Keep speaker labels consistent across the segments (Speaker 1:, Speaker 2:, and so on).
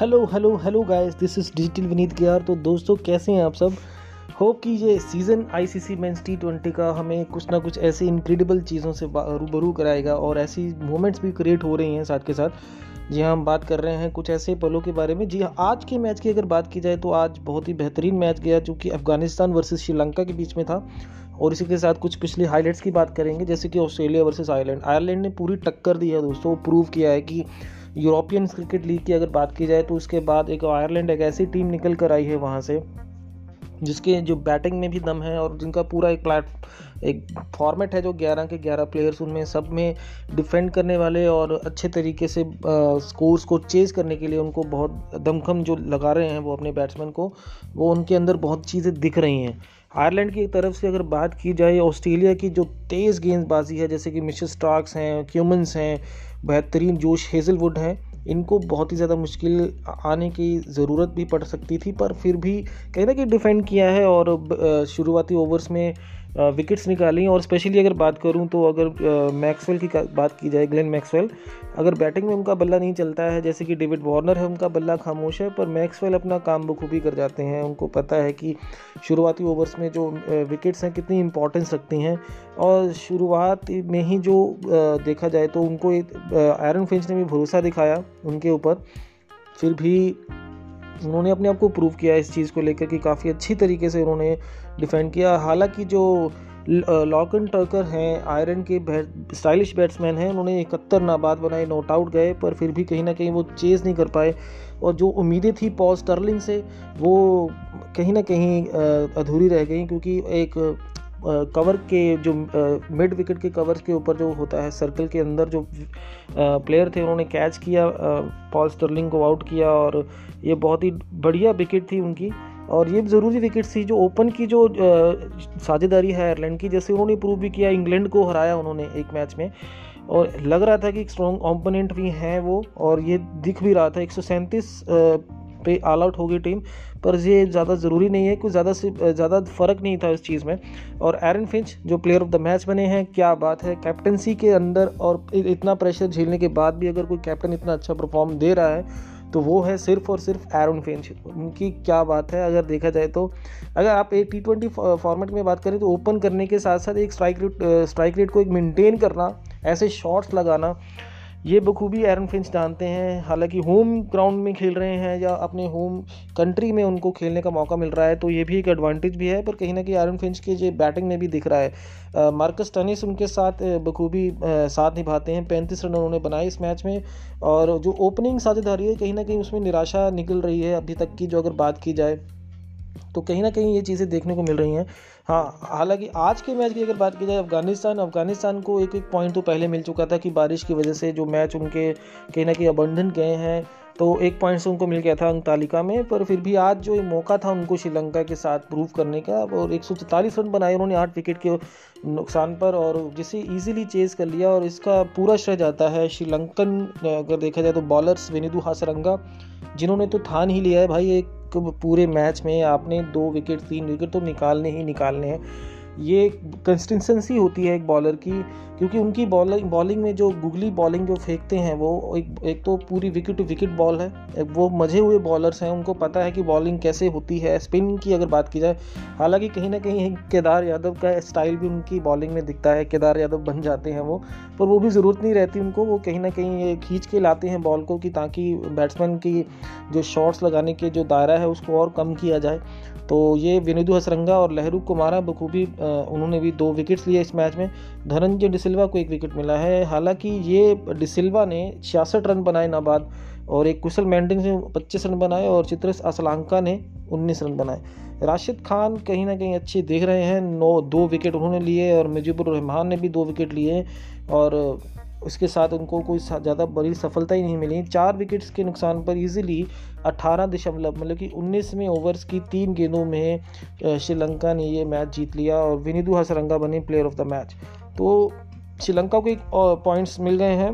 Speaker 1: Hello hello hello guys this is digital Vineet गियार तो दोस्तों, कैसे हैं आप सब? होप कि ये season ICC men's T twenty का हमें कुछ ना कुछ ऐसी इनक्रेडिबल चीज़ों से रूबरू कराएगा और ऐसी मोमेंट्स भी क्रिएट हो रही हैं साथ के साथ। जी हाँ हम बात कर रहे हैं कुछ ऐसे पलों के बारे में। जी हाँ आज के मैच की अगर बात की जाए तो आज बहुत ही बेहतरीन मैच गया जो कि अफ़गानिस्तान वर्सेस श्रीलंका के बीच में था। और इसी के साथ कुछ पिछले हाईलाइट्स की बात करेंगे, जैसे कि ऑस्ट्रेलिया वर्सेस आयरलैंड आयरलैंड ने पूरी टक्कर दी है दोस्तों प्रूव किया है कि यूरोपियन क्रिकेट लीग की अगर बात की जाए तो उसके बाद एक आयरलैंड एक ऐसी टीम निकल कर आई है वहाँ से, जिसके जो बैटिंग में भी दम है और जिनका पूरा एक प्लेट, एक फॉर्मेट है जो 11 के 11 प्लेयर्स उनमें सब में डिफेंड करने वाले और अच्छे तरीके से स्कोर्स को चेज करने के लिए उनको बहुत दमखम जो लगा रहे हैं वो अपने बैट्समैन को, वो उनके अंदर बहुत चीज़ें दिख रही हैं। आयरलैंड की तरफ़ से अगर बात की जाए, ऑस्ट्रेलिया की जो तेज़ गेंदबाजी है, जैसे कि मिशेल स्टार्क्स हैं, क्यूमन्स हैं बेहतरीन जोश हेजलवुड हैं। इनको बहुत ही ज़्यादा मुश्किल आने की ज़रूरत भी पड़ सकती थी, पर फिर भी कहीं ना कहीं डिफेंड किया है और शुरुआती ओवर्स में विकेट्स निकाली और स्पेशली अगर बात करूँ तो अगर मैक्सवेल की बात की जाए ग्लेन मैक्सवेल अगर बैटिंग में उनका बल्ला नहीं चलता है, जैसे कि डेविड वार्नर है, उनका बल्ला खामोश है, पर मैक्सवेल अपना काम बखूबी कर जाते हैं। उनको पता है कि शुरुआती ओवर्स में जो विकेट्स हैं, कितनी इंपॉर्टेंस रखती हैं। और शुरुआत में ही जो देखा जाए तो उनको एक आयरन फिंच ने भी भरोसा दिखाया उनके ऊपर। फिर भी उन्होंने अपने आप को प्रूव किया इस चीज़ को लेकर कि काफ़ी अच्छी तरीके से उन्होंने डिफेंड किया। हालाँकि जो लॉक एंड टर्कर हैं आयरन के स्टाइलिश बैट्समैन हैं, उन्होंने इकहत्तर नाबाद बनाए नोट आउट गए, पर फिर भी कहीं ना कहीं वो चेज़ नहीं कर पाए। और जो उम्मीदें थी पॉज टर्लिंग से, वो कहीं ना कहीं अधूरी रह गई, क्योंकि एक कवर के जो मिड विकेट के कवर के ऊपर जो होता है सर्कल के अंदर जो प्लेयर थे, उन्होंने कैच किया पॉल स्टर्लिंग को आउट किया और ये बहुत ही बढ़िया विकेट थी उनकी। और ये ज़रूरी विकेट थी जो ओपन की जो साझेदारी है आयरलैंड की, जैसे उन्होंने प्रूव भी किया इंग्लैंड को हराया उन्होंने एक मैच में। और लग रहा था कि स्ट्रॉन्ग ओपोनेंट भी हैं वो, और ये दिख भी रहा था। एक सौ सैंतीस पे ऑल आउट होगी टीम पर ये ज़्यादा ज़रूरी नहीं है, कुछ ज़्यादा से, ज़्यादा फ़र्क नहीं था इस चीज़ में। और एरन फिंच जो प्लेयर ऑफ़ द मैच बने हैं, क्या बात है कैप्टनसी के अंदर और इतना प्रेशर झेलने के बाद भी अगर कोई कैप्टन इतना अच्छा परफॉर्म दे रहा है तो वो है सिर्फ़ और सिर्फ़ एरन फिंच उनकी क्या बात है, अगर देखा जाए तो अगर आप एक टी ट्वेंटी फॉर्मेट में बात करें तो ओपन करने के साथ साथ एक स्ट्राइक रेट स्ट्राइक रेट को एक मेंटेन करना, ऐसे शॉट्स लगाना ये बखूबी एरन फिंच जानते हैं। हालाँकि होम ग्राउंड में खेल रहे हैं या अपने होम कंट्री में उनको खेलने का मौका मिल रहा है तो ये भी एक एडवांटेज भी है, पर कहीं ना कहीं एरन फिंच के जो बैटिंग में भी दिख रहा है। मार्कस टनिस उनके साथ बखूबी साथ निभाते हैं। पैंतीस रन उन्होंने बनाए इस मैच में, और जो ओपनिंग साझेदारी है, कहीं ना कहीं उसमें निराशा निकल रही है अभी तक की, जो अगर बात की जाए। तो कहीं ना कहीं ये चीज़ें देखने को मिल रही हैं। हाँ हालाँकि आज के मैच की अगर बात की जाए, अफ़गानिस्तान अफ़गानिस्तान को एक एक पॉइंट तो पहले मिल चुका था कि बारिश की वजह से जो मैच उनके कहीं ना कहीं अबंधन गए हैं तो एक पॉइंट से उनको मिल गया था अंक तालिका में, पर फिर भी आज जो मौका था उनको श्रीलंका के साथ प्रूव करने का, और एक रन बनाए उन्होंने आठ विकेट के नुकसान पर, और जिसे इजीली चेज कर लिया, और इसका पूरा श्रेय जाता है श्रीलंकन, अगर देखा जाए तो बॉलर्स वेनिदू हासरंगा, जिन्होंने तो थान ही लिया है भाई, एक पूरे मैच में आपने दो विकेट तीन विकेट तो निकालने ही निकालने हैं। ये कंसिस्टेंसी होती है एक बॉलर की, क्योंकि उनकी बॉलिंग बॉलिंग में जो गुगली बॉलिंग जो फेंकते हैं, वो एक एक तो पूरी विकेट टू विकेट बॉल है। वो मज़े हुए बॉलर्स हैं, उनको पता है कि बॉलिंग कैसे होती है। स्पिन की अगर बात की जाए, हालाँकि कहीं ना कहीं केदार यादव का स्टाइल भी उनकी बॉलिंग में दिखता है, केदार यादव बन जाते हैं वो, पर वो भी ज़रूरत नहीं रहती उनको। वो कहीं ना कहीं ये खींच के लाते हैं बॉल को कि ताकि बैट्समैन की जो शॉट्स लगाने के जो दायरा है, उसको और कम किया जाए। तो ये विनिदु हसरंगा और लहरू कुमारा बखूबी उन्होंने भी दो विकेट्स लिए इस मैच में। धनंजय डिसिल्वा को एक विकेट मिला है। हालाँकि ये डिसिल्वा ने छियासठ रन बनाए नाबाद और एक कुशल मैंडिंग से पच्चीस रन बनाए, और चित्रस असलांका ने उन्नीस रन बनाए। राशिद खान कहीं ना कहीं अच्छे देख रहे हैं। नौ, दो विकेट उन्होंने लिए, और मुजीबुर रहमान ने भी दो विकेट लिए, और उसके साथ उनको कोई ज़्यादा बड़ी सफलता ही नहीं मिली। चार विकेट्स के नुकसान पर इजीली अठारह दशमलव मतलब कि उन्नीसवें ओवर्स की तीन गेंदों में श्रीलंका ने ये मैच जीत लिया और विनिदू हसरंगा बने प्लेयर ऑफ़ द मैच तो श्रीलंका को एक पॉइंट्स मिल गए हैं।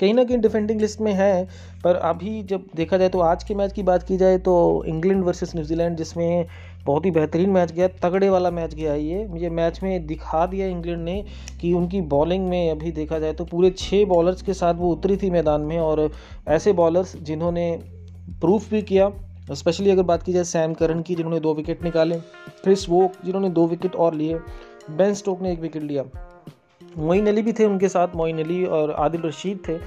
Speaker 1: कहीं ना कहीं डिफेंडिंग लिस्ट में है, पर अभी जब देखा जाए तो आज के मैच की बात की जाए तो इंग्लैंड वर्सेस न्यूजीलैंड जिसमें बहुत ही बेहतरीन मैच गया, तगड़े वाला मैच गया ये। ये मैच में दिखा दिया इंग्लैंड ने कि उनकी बॉलिंग में अभी देखा जाए तो पूरे छः बॉलर्स के साथ वो उतरी थी मैदान में, और ऐसे बॉलर्स जिन्होंने प्रूफ भी किया स्पेशली अगर बात की जाए सैम करन की, जिन्होंने दो विकेट निकाले क्रिस वोक जिन्होंने दो विकेट और लिए बेन स्टोक ने एक विकेट लिया। मोइन अली भी थे उनके साथ, मोइन अली और आदिल रशीद थे।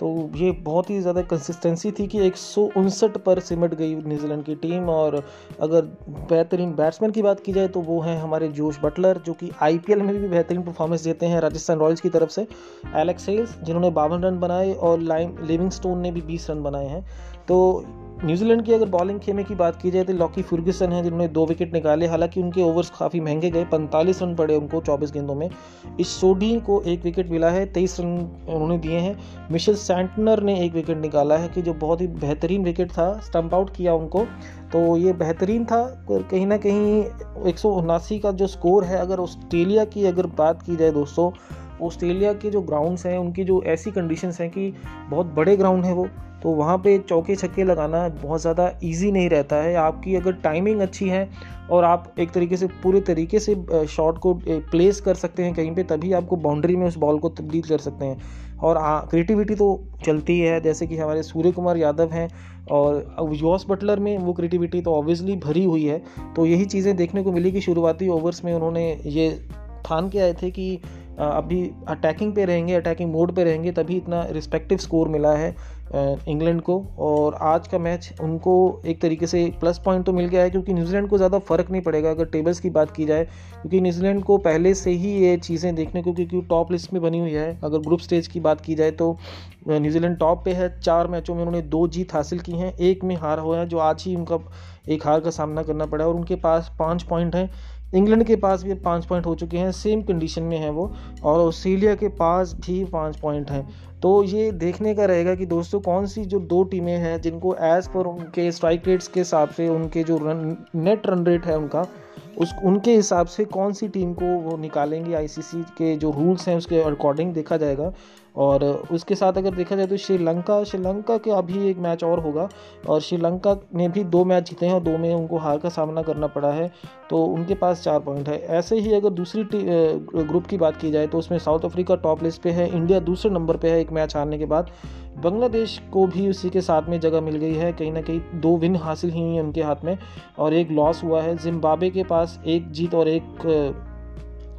Speaker 1: तो ये बहुत ही ज़्यादा कंसिस्टेंसी थी कि एक सौ उनसठ पर सिमट गई न्यूजीलैंड की टीम और अगर बेहतरीन बैट्समैन की बात की जाए तो वो हैं हमारे जोश बटलर, जो कि आईपीएल में भी बेहतरीन परफॉर्मेंस देते हैं राजस्थान रॉयल्स की तरफ़ से। एलेक्स हेल्स जिन्होंने बावन रन बनाए और लाइम लिविंगस्टोन ने भी बीस रन बनाए हैं। तो न्यूजीलैंड की अगर बॉलिंग खेमे की बात की जाए तो लॉकी फर्ग्यूसन है, जिन्होंने दो विकेट निकाले। हालाँकि उनके ओवर्स काफ़ी महँगे गए, पैंतालीस रन पड़े उनको 24 गेंदों में। इस सोडी को एक विकेट मिला है, तेईस रन उन्होंने दिए हैं। मिशेल सैंटनर ने एक विकेट निकाला है कि जो बहुत ही बेहतरीन विकेट था स्टम्प आउट किया उनको। तो ये बेहतरीन था कहीं ना कहीं एक सौ उनासी का जो स्कोर है, अगर ऑस्ट्रेलिया की अगर बात की जाए दोस्तों ऑस्ट्रेलिया के जो ग्राउंड्स हैं, उनकी जो ऐसी कंडीशंस हैं कि बहुत बड़े ग्राउंड हैं वो तो वहाँ पे चौके छक्के लगाना बहुत ज़्यादा इजी नहीं रहता है। आपकी अगर टाइमिंग अच्छी है और आप एक तरीके से, पूरे तरीके से शॉट को प्लेस कर सकते हैं कहीं पे, तभी आपको बाउंड्री में उस बॉल को तब्दील कर सकते हैं। और क्रिएटिविटी तो चलती है जैसे कि हमारे सूर्य कुमार यादव हैं और जॉस बटलर में वो क्रिएटिविटी तो ऑब्वियसली भरी हुई है। तो यही चीज़ें देखने को मिली कि शुरुआती ओवर्स में उन्होंने ये ठान के आए थे कि अभी अटैकिंग पे रहेंगे अटैकिंग मोड पे रहेंगे, तभी इतना रिस्पेक्टिव स्कोर मिला है इंग्लैंड को। और आज का मैच उनको एक तरीके से प्लस पॉइंट तो मिल गया है, क्योंकि न्यूजीलैंड को ज़्यादा फ़र्क नहीं पड़ेगा अगर टेबल्स की बात की जाए, क्योंकि न्यूजीलैंड को पहले से ही ये चीज़ें देखने को, क्योंकि टॉप लिस्ट में बनी हुई है। अगर ग्रुप स्टेज की बात की जाए तो न्यूजीलैंड टॉप पे है। चार मैचों में उन्होंने दो जीत हासिल की हैं, एक में हार हुआ है, जो आज ही उनका एक हार का सामना करना पड़ा और उनके पास पाँच पॉइंट हैं। इंग्लैंड के पास भी पाँच पॉइंट हो चुके हैं सेम कंडीशन में है वो, और ऑस्ट्रेलिया के पास भी पाँच पॉइंट हैं। तो ये देखने का रहेगा कि दोस्तों कौन सी जो दो टीमें हैं, जिनको एज़ पर उनके स्ट्राइक रेट्स के हिसाब से, उनके जो रन नेट रन रेट है उनका, उस, उनके हिसाब से कौन सी टीम को वो निकालेंगे? आईसीसी के जो रूल्स हैं, उसके अकॉर्डिंग देखा जाएगा। और उसके साथ अगर देखा जाए तो श्रीलंका श्रीलंका के अभी एक मैच और होगा और श्रीलंका ने भी दो मैच जीते हैं और दो में उनको हार का सामना करना पड़ा है तो उनके पास चार पॉइंट है। ऐसे ही अगर दूसरी ग्रुप की बात की जाए तो उसमें साउथ अफ्रीका टॉप लिस्ट पे है इंडिया दूसरे नंबर पे है एक मैच हारने के बाद। बांग्लादेश को भी उसी के साथ में जगह मिल गई है, कहीं ना कहीं दो विन हासिल हुई हैं उनके हाथ में और एक लॉस हुआ है। जिम्बाबे के पास एक जीत और एक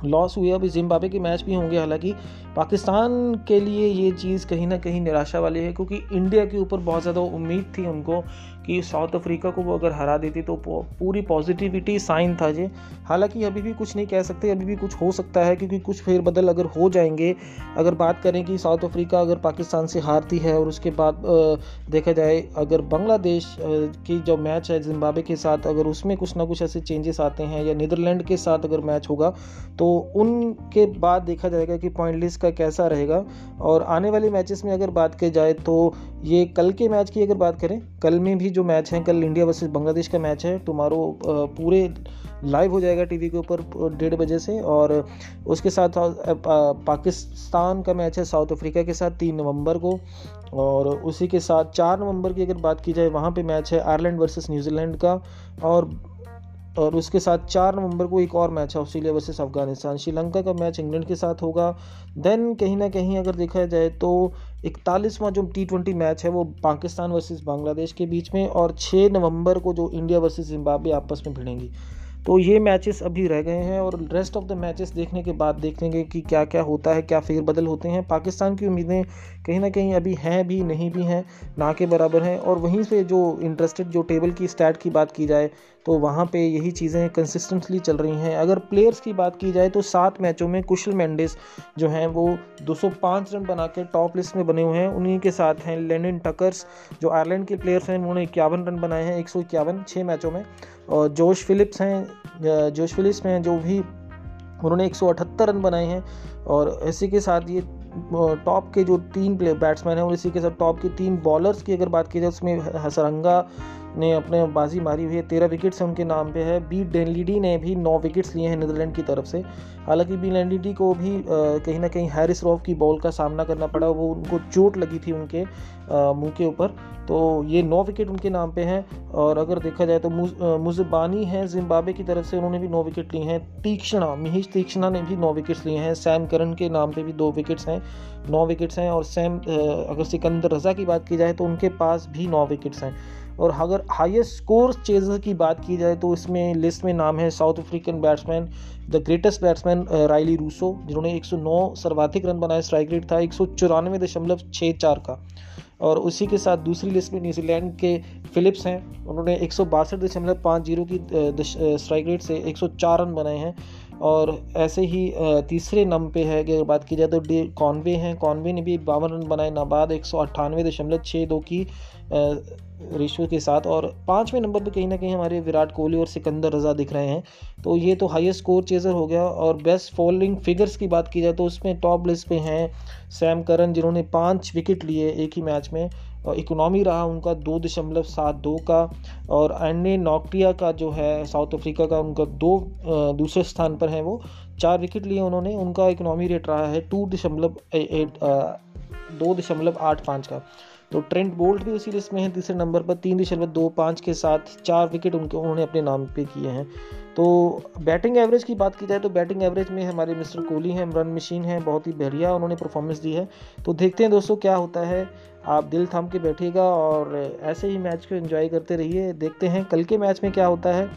Speaker 1: लॉस हुए अभी जिम्बाबे के मैच भी होंगे, हालाँकि पाकिस्तान के लिए ये चीज़ कहीं ना कहीं निराशा वाली है, क्योंकि इंडिया के ऊपर बहुत ज़्यादा उम्मीद थी उनको कि साउथ अफ्रीका को वो अगर हरा देती तो पूरी पॉजिटिविटी साइन था जी हालाँकि अभी भी कुछ नहीं कह सकते, अभी भी कुछ हो सकता है क्योंकि कुछ फेरबदल अगर हो जाएँगे, अगर बात करें कि साउथ अफ्रीका अगर पाकिस्तान से हारती है और उसके बाद देखा जाए, अगर बांग्लादेश की जो मैच है जिम्बाबे के साथ, अगर उसमें कुछ ना कुछ ऐसे चेंजेस आते हैं या नीदरलैंड के साथ अगर मैच होगा तो उनके बाद देखा जाएगा कि पॉइंट लिस्ट का कैसा रहेगा। और आने वाले मैचेस में अगर बात की जाए तो ये कल के मैच की अगर बात करें, कल में भी जो मैच है, कल इंडिया वर्सेज़ बांग्लादेश का मैच है टुमारो पूरे लाइव हो जाएगा टीवी के ऊपर डेढ़ बजे से और उसके साथ पाकिस्तान का मैच है साउथ अफ्रीका के साथ तीन नवंबर को और उसी के साथ चार नवंबर की अगर बात की जाए, वहाँ पे मैच है आयरलैंड वर्सेस न्यूजीलैंड का और और उसके साथ चार नवंबर को एक और मैच है, ऑस्ट्रेलिया वर्सेस अफ़गानिस्तान। श्रीलंका का मैच इंग्लैंड के साथ होगा। देन कहीं ना कहीं अगर देखा जाए तो इकतालीसवां जो टी ट्वेंटी मैच है, वो पाकिस्तान वर्सेस बांग्लादेश के बीच में और छः नवंबर को जो इंडिया वर्सेस जिम्बाब्वे आपस में भिड़ेंगी। तो ये मैचेस अभी रह गए हैं और रेस्ट ऑफ़ द मैचेस देखने के बाद देखेंगे कि क्या क्या होता है, क्या फेरबदल होते हैं। पाकिस्तान की उम्मीदें कहीं ना कहीं अभी हैं भी, नहीं भी हैं, ना के बराबर हैं। और वहीं से जो इंटरेस्टेड जो टेबल की स्टैट की बात की जाए तो वहाँ पे यही चीज़ें कंसिस्टेंटली चल रही हैं। अगर प्लेयर्स की बात की जाए तो सात मैचों में कुशल मेंडिस जो हैं वो 205 रन बना के टॉप लिस्ट में बने हुए हैं। उन्हीं के साथ हैं लेनिन टकर्स जो आयरलैंड के प्लेयर्स हैं। उन्होंने इक्यावन रन बनाए हैं एक सौ इक्यावन छः मैचों में। और जोश फिलिप्स हैं जोश फिलिप्स में जो भी उन्होंने एक सौ अठहत्तर रन बनाए हैं। और इसी के साथ ये टॉप के जो तीन प्ले बैट्समैन हैं, और इसी के साथ टॉप के तीन बॉलर्स की अगर बात की जाए, उसमें हसरंगा ने अपने बाजी मारी हुई है। तेरह विकेट्स उनके नाम पे है। बी डेनलीडी ने भी नौ विकेट्स लिए हैं नीदरलैंड की तरफ़ से। हालाँकि बी डेनलीडी को भी कहीं ना कहीं हैरिस रॉफ की बॉल का सामना करना पड़ा। वो उनको चोट लगी थी उनके मुँह के ऊपर। तो ये नौ विकेट उनके नाम पे हैं। और अगर देखा जाए तो मुजबानी हैं जिम्बाब्वे की तरफ़ से। उन्होंने भी नौ विकेट लिए हैं। तीक्ष्णा, मिहिश तीक्ष्णा ने भी नौ विकेट्स लिए हैं। सैम करन के नाम पे भी दो विकेट्स हैं। नौ विकेट्स हैं और सैम अगर सिकंदर रजा की बात की जाए तो उनके पास भी नौ विकेट्स हैं। और अगर हाईएस्ट स्कोर चेजर की बात की जाए तो इसमें लिस्ट में नाम है South African batsman the greatest batsman Rilee Rossouw जिन्होंने 109 सर्वाधिक रन बनाए स्ट्राइक रेट था एक का। और उसी के साथ दूसरी लिस्ट में न्यूजीलैंड के फिलिप्स हैं, उन्होंने एक की स्ट्राइक रेट से एक सौ चार रन बनाए हैं। और ऐसे ही तीसरे नंबर पे है कि अगर बात की जाए तो डी, कॉन्वे हैं। कॉन्वे ने भी बावन रन बनाए नाबाद, एक सौ अट्ठानवे दशमलव छः दो की रेशो के साथ। और पाँचवें नंबर पे कहीं ना कहीं हमारे विराट कोहली और सिकंदर रजा दिख रहे हैं। तो ये तो हाईएस्ट स्कोर चेजर हो गया और बेस्ट फॉलोइंग फिगर्स की बात की जाए तो उसमें टॉप लिस्ट पे हैं, सैम करन, जिन्होंने पाँच विकेट लिए एक ही मैच में। इकोनॉमी रहा उनका दो दशमलव सात दो का, और अन्य नॉक्टिया का जो है साउथ अफ्रीका का उनका दो दूसरे स्थान पर है वो। चार विकेट लिए उन्होंने, उनका इकोनॉमी रेट रहा है टू दशमलव दो दशमलव आठ पाँच का। तो ट्रेंट बोल्ट भी उसी लिस्ट में है, तीसरे नंबर पर तीन दशमलव दो पाँच के साथ चार विकेट उनके, उन्होंने अपने नाम पे किए हैं। तो बैटिंग एवरेज की बात की जाए तो बैटिंग एवरेज में हमारे मिस्टर कोहली हैं रन मशीन हैं, बहुत ही बढ़िया उन्होंने परफॉर्मेंस दी है। तो देखते हैं दोस्तों क्या होता है, आप दिल थाम के बैठिएगा और ऐसे ही मैच को एंजॉय करते रहिए, देखते हैं कल के मैच में क्या होता है।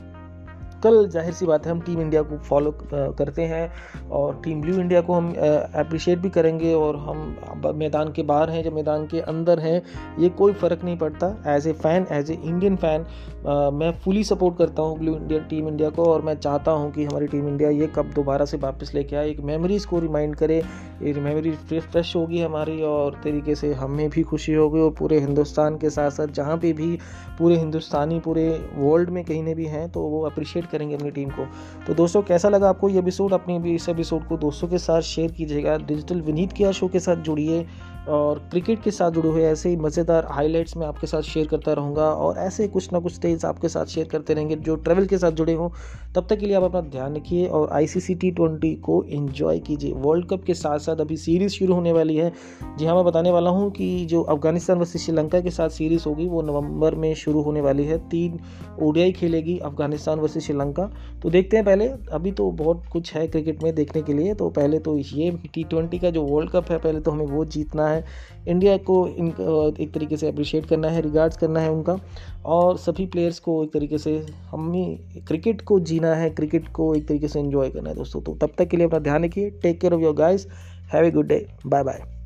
Speaker 1: कल ज़ाहिर सी बात है हम टीम इंडिया को फॉलो करते हैं और टीम ब्लू इंडिया को हम अप्रिशिएट भी करेंगे और हम मैदान के बाहर हैं, जब मैदान के अंदर हैं, ये कोई फ़र्क नहीं पड़ता। As a fan as a Indian fan मैं फुली सपोर्ट करता हूँ ब्लू इंडिया टीम इंडिया को और मैं चाहता हूँ कि हमारी टीम इंडिया ये कब दोबारा से वापस लेके आए। एक मेमोरीज़ को रिमाइंड करे, एक मेमोरी फ्रेश होगी हमारी और तरीके से हमें भी खुशी होगी और पूरे हिंदुस्तान के साथ साथ जहाँ पे भी पूरे हिंदुस्तानी, पूरे वर्ल्ड में कहीं ने भी हैं तो वो अप्रिशिएट करेंगे अपनी टीम को। तो दोस्तों, कैसा लगा आपको ये एपिसोड अपने भी इस एपिसोड को दोस्तों के साथ शेयर कीजिएगा। डिजिटल विनीत के शो के साथ जुड़िए। और क्रिकेट के साथ जुड़े हुए ऐसे ही मज़ेदार हाईलाइट्स मैं आपके साथ शेयर करता रहूँगा और ऐसे कुछ ना कुछ टेल्स आपके साथ शेयर करते रहेंगे जो ट्रैवल के साथ जुड़े हों। तब तक के लिए आप अपना ध्यान रखिए और I C C T twenty को इन्जॉय कीजिए। वर्ल्ड कप के साथ साथ अभी सीरीज़ शुरू होने वाली है। जी हाँ मैं बताने वाला हूँ कि जो अफ़गानिस्तान वर्सेज श्रीलंका के साथ सीरीज़ होगी, वो नवंबर में शुरू होने वाली है। तीन ओडियाई खेलेगी अफ़गानिस्तान वर्सेज श्रीलंका। तो देखते हैं पहले, अभी तो बहुत कुछ है क्रिकेट में देखने के लिए। तो पहले तो ये टी ट्वेंटी का जो वर्ल्ड कप है, पहले तो हमें वो जीतना है इंडिया को इन एक तरीके से अप्रिशिएट करना है रिगार्ड्स करना है उनका। और सभी प्लेयर्स को एक तरीके से हमें क्रिकेट को जीना है क्रिकेट को एक तरीके से इन्जॉय करना है दोस्तों। तो तब तक के लिए अपना ध्यान रखिए। Take care of your guys have a good day bye bye